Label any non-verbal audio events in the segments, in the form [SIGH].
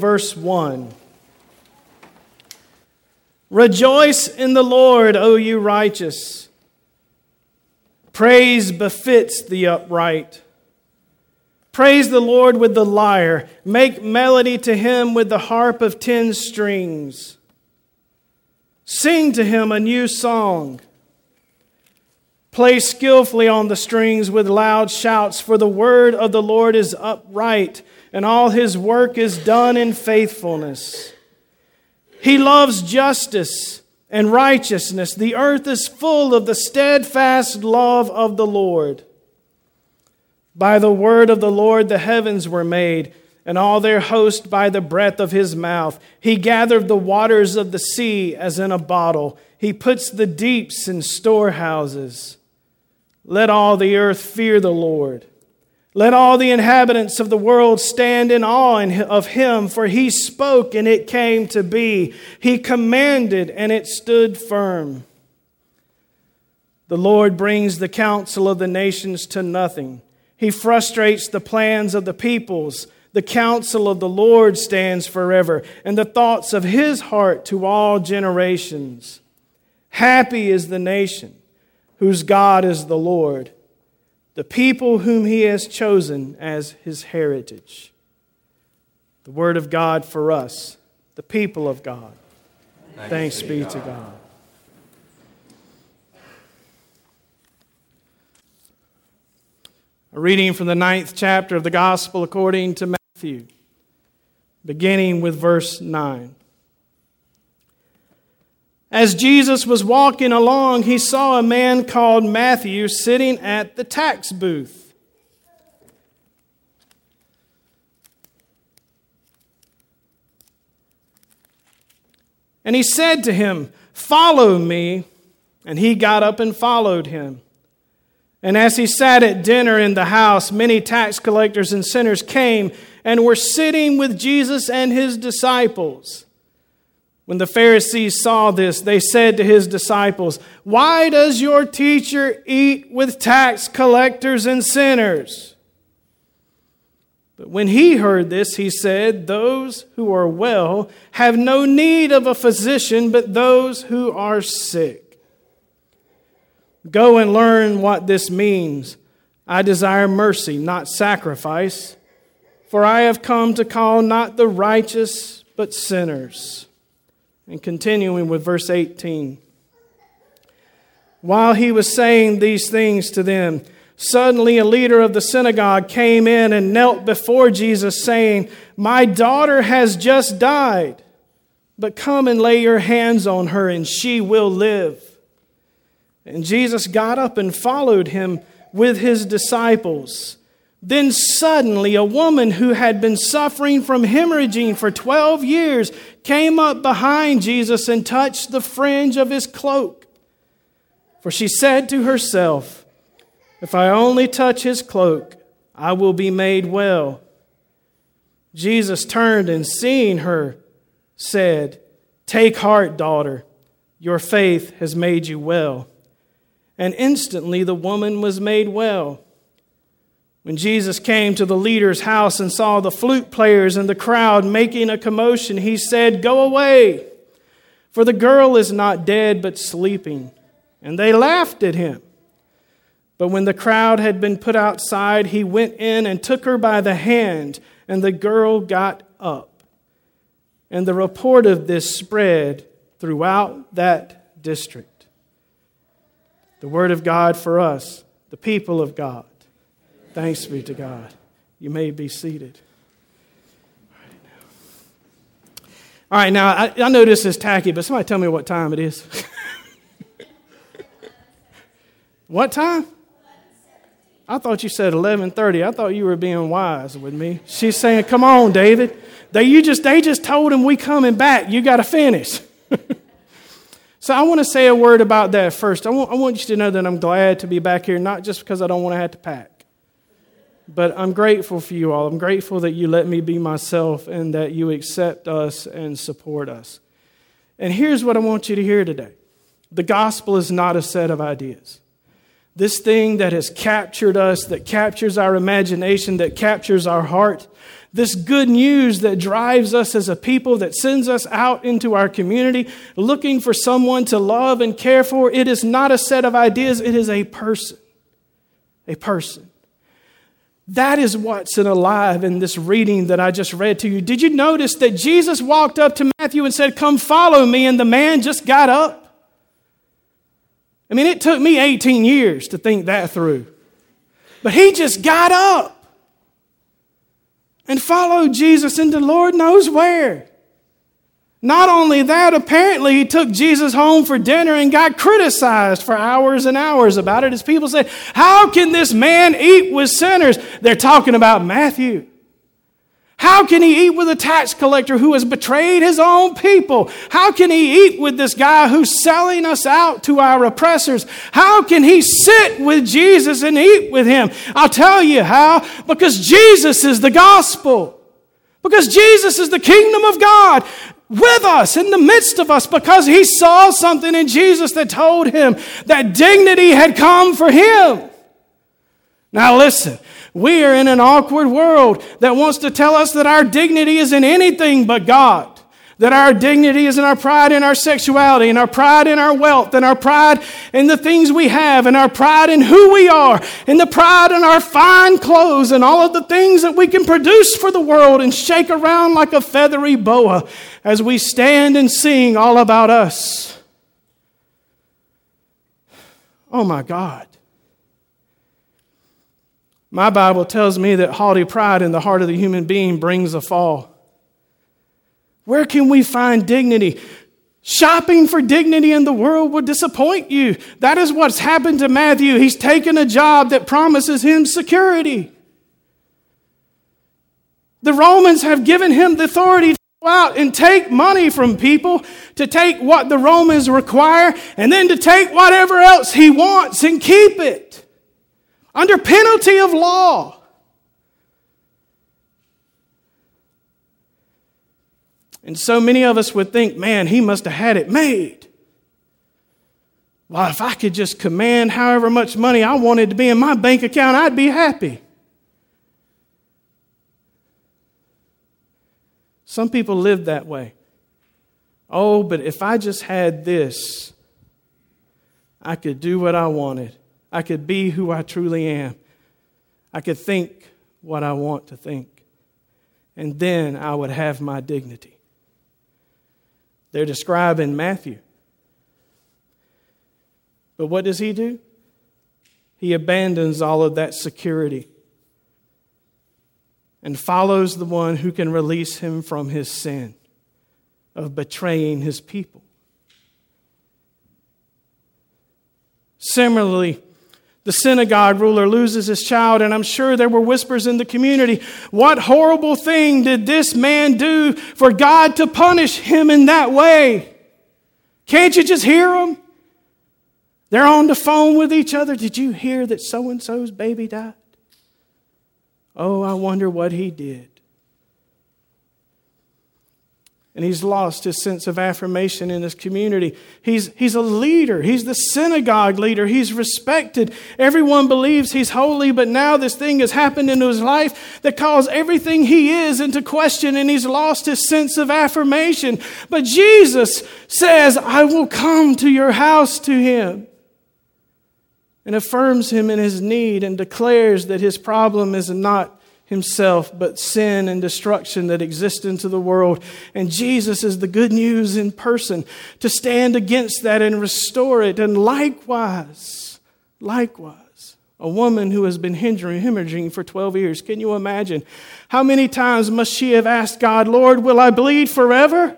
verse 1. Rejoice in the Lord, O you righteous. Praise befits the upright. Praise the Lord with the lyre. Make melody to him with the harp of ten strings. Sing to him a new song. Play skillfully on the strings with loud shouts, for the word of the Lord is upright, and all his work is done in faithfulness. He loves justice and righteousness. The earth is full of the steadfast love of the Lord. By the word of the Lord the heavens were made, and all their host by the breath of his mouth. He gathered the waters of the sea as in a bottle, he puts the deeps in storehouses. Let all the earth fear the Lord. Let all the inhabitants of the world stand in awe of him, for he spoke and it came to be. He commanded and it stood firm. The Lord brings the counsel of the nations to nothing. He frustrates the plans of the peoples. The counsel of the Lord stands forever, and the thoughts of his heart to all generations. Happy is the nation whose God is the Lord the people whom he has chosen as his heritage. The word of God for us, the people of God. Thanks, Thanks be God. to God. A reading from the ninth chapter of the Gospel according to Matthew, beginning with verse 9. As Jesus was walking along, he saw a man called Matthew sitting at the tax booth. And he said to him, Follow me. And he got up and followed him. And as he sat at dinner in the house, many tax collectors and sinners came and were sitting with Jesus and his disciples. When the Pharisees saw this, they said to his disciples, Why does your teacher eat with tax collectors and sinners? But when he heard this, he said, Those who are well have no need of a physician, but those who are sick. Go and learn what this means. I desire mercy, not sacrifice, for I have come to call not the righteous, but sinners. And continuing with verse 18. While he was saying these things to them, suddenly a leader of the synagogue came in and knelt before Jesus, saying, My daughter has just died, but come and lay your hands on her, and she will live. And Jesus got up and followed him with his disciples. Then suddenly, a woman who had been suffering from hemorrhaging for 12 years came up behind Jesus and touched the fringe of his cloak. For she said to herself, If I only touch his cloak, I will be made well. Jesus turned and seeing her, said, Take heart, daughter, your faith has made you well. And instantly the woman was made well. When Jesus came to the leader's house and saw the flute players and the crowd making a commotion, he said, Go away, for the girl is not dead but sleeping. And they laughed at him. But when the crowd had been put outside, he went in and took her by the hand, and the girl got up. And the report of this spread throughout that district. The word of God for us, the people of God. Thanks be to God. You may be seated. All right, now I, I know this is tacky, but somebody tell me what time it is. [LAUGHS] what time? I thought you said 11:30. I thought you were being wise with me. She's saying, "Come on, David. They you just they just told him we coming back. You got to finish." [LAUGHS] so I want to say a word about that first. I want, I want you to know that I'm glad to be back here, not just because I don't want to have to pack. But I'm grateful for you all. I'm grateful that you let me be myself and that you accept us and support us. And here's what I want you to hear today the gospel is not a set of ideas. This thing that has captured us, that captures our imagination, that captures our heart, This good news that drives us as a people, that sends us out into our community looking for someone to love and care for, it is not a set of ideas, it is a person. A person. That is what's in alive in this reading that I just read to you. Did you notice that Jesus walked up to Matthew and said, Come follow me, and the man just got up? I mean, it took me 18 years to think that through. But he just got up and followed Jesus into Lord knows where. Not only that, apparently he took Jesus home for dinner and got criticized for hours and hours about it as people said, How can this man eat with sinners? They're talking about Matthew. How can he eat with a tax collector who has betrayed his own people? How can he eat with this guy who's selling us out to our oppressors? How can he sit with Jesus and eat with him? I'll tell you how. Because Jesus is the gospel. Because Jesus is the kingdom of God with us, in the midst of us, because he saw something in Jesus that told him that dignity had come for him. Now, listen, we are in an awkward world that wants to tell us that our dignity is in anything but God. That our dignity is in our pride in our sexuality, and our pride in our wealth, and our pride in the things we have, and our pride in who we are, and the pride in our fine clothes, and all of the things that we can produce for the world and shake around like a feathery boa as we stand and sing all about us. Oh my God. My Bible tells me that haughty pride in the heart of the human being brings a fall. Where can we find dignity? Shopping for dignity in the world would disappoint you. That is what's happened to Matthew. He's taken a job that promises him security. The Romans have given him the authority to go out and take money from people, to take what the Romans require, and then to take whatever else he wants and keep it under penalty of law. And so many of us would think, man, he must have had it made. Well, if I could just command however much money I wanted to be in my bank account, I'd be happy. Some people live that way. Oh, but if I just had this, I could do what I wanted. I could be who I truly am. I could think what I want to think. And then I would have my dignity. They're describing Matthew. But what does he do? He abandons all of that security and follows the one who can release him from his sin of betraying his people. Similarly, the synagogue ruler loses his child, and I'm sure there were whispers in the community. What horrible thing did this man do for God to punish him in that way? Can't you just hear them? They're on the phone with each other. Did you hear that so and so's baby died? Oh, I wonder what he did. And he's lost his sense of affirmation in his community. He's, he's a leader. He's the synagogue leader. He's respected. Everyone believes he's holy, but now this thing has happened into his life that calls everything he is into question, and he's lost his sense of affirmation. But Jesus says, I will come to your house to him. And affirms him in his need and declares that his problem is not himself, but sin and destruction that exist into the world. And Jesus is the good news in person to stand against that and restore it. And likewise, likewise, a woman who has been hindering, hemorrhaging for 12 years. Can you imagine? How many times must she have asked God, Lord, will I bleed forever?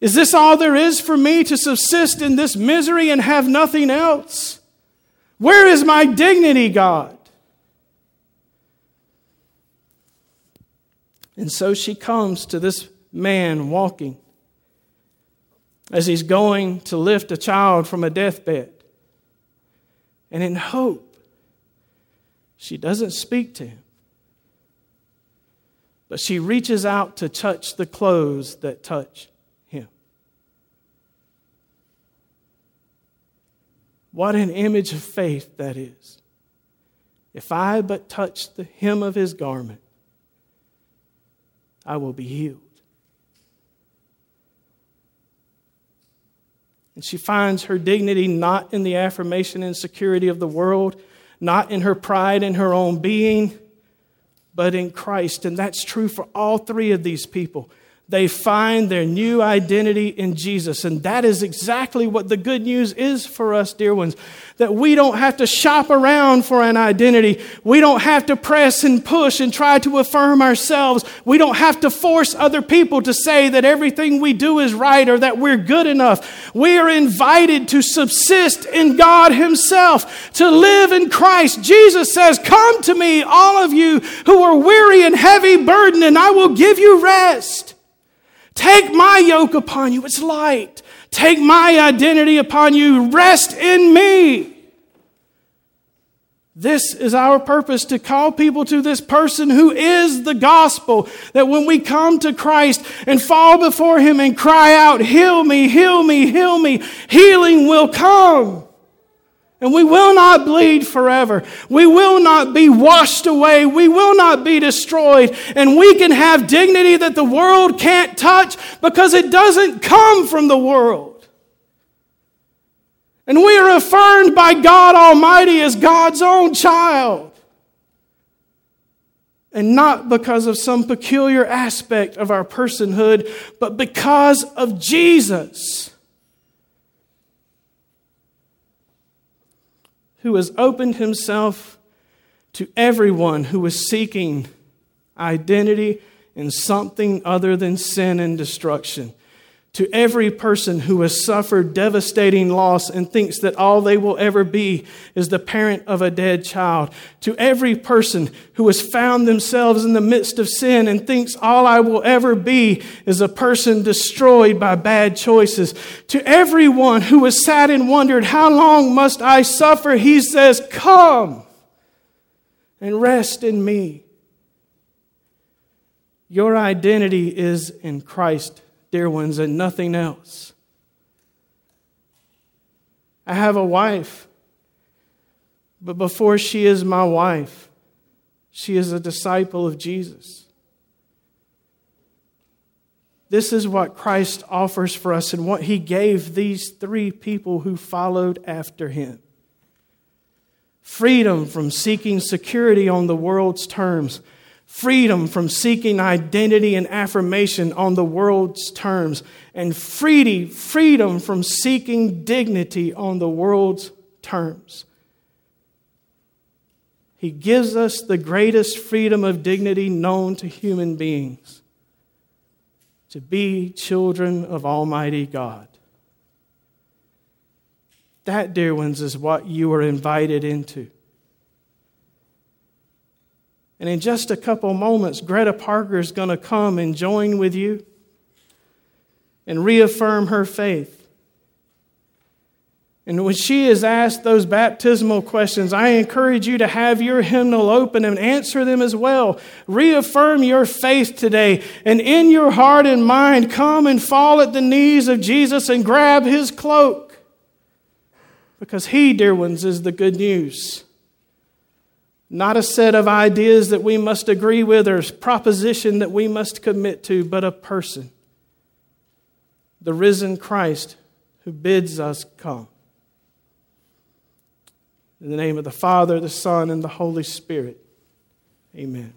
Is this all there is for me to subsist in this misery and have nothing else? Where is my dignity, God? And so she comes to this man walking as he's going to lift a child from a deathbed. And in hope, she doesn't speak to him, but she reaches out to touch the clothes that touch him. What an image of faith that is. If I but touch the hem of his garment, I will be healed. And she finds her dignity not in the affirmation and security of the world, not in her pride in her own being, but in Christ. And that's true for all three of these people they find their new identity in Jesus. And that is exactly what the good news is for us, dear ones. That we don't have to shop around for an identity. We don't have to press and push and try to affirm ourselves. We don't have to force other people to say that everything we do is right or that we're good enough. We are invited to subsist in God Himself, to live in Christ. Jesus says, Come to me, all of you who are weary and heavy burdened, and I will give you rest. Take my yoke upon you. It's light. Take my identity upon you. Rest in me. This is our purpose to call people to this person who is the gospel. That when we come to Christ and fall before Him and cry out, Heal me, heal me, heal me, healing will come. And we will not bleed forever. We will not be washed away. We will not be destroyed. And we can have dignity that the world can't touch because it doesn't come from the world. And we are affirmed by God Almighty as God's own child. And not because of some peculiar aspect of our personhood, but because of Jesus. Who has opened himself to everyone who is seeking identity in something other than sin and destruction to every person who has suffered devastating loss and thinks that all they will ever be is the parent of a dead child, to every person who has found themselves in the midst of sin and thinks all I will ever be is a person destroyed by bad choices, to everyone who has sat and wondered, How long must I suffer? He says, Come and rest in me. Your identity is in Christ dear ones, and nothing else. I have a wife, but before she is my wife, she is a disciple of Jesus. This is what Christ offers for us and what he gave these three people who followed after him freedom from seeking security on the world's terms freedom from seeking identity and affirmation on the world's terms, and freedy, freedom from seeking dignity on the world's terms. He gives us the greatest freedom of dignity known to human beings to be children of Almighty God. That, dear ones, is what you are invited into. And in just a couple moments, Greta Parker is going to come and join with you and reaffirm her faith. And when she is asked those baptismal questions, I encourage you to have your hymnal open and answer them as well. Reaffirm your faith today. And in your heart and mind, come and fall at the knees of Jesus and grab his cloak. Because he, dear ones, is the good news. Not a set of ideas that we must agree with or a proposition that we must commit to, but a person. The risen Christ who bids us come. In the name of the Father, the Son, and the Holy Spirit. Amen.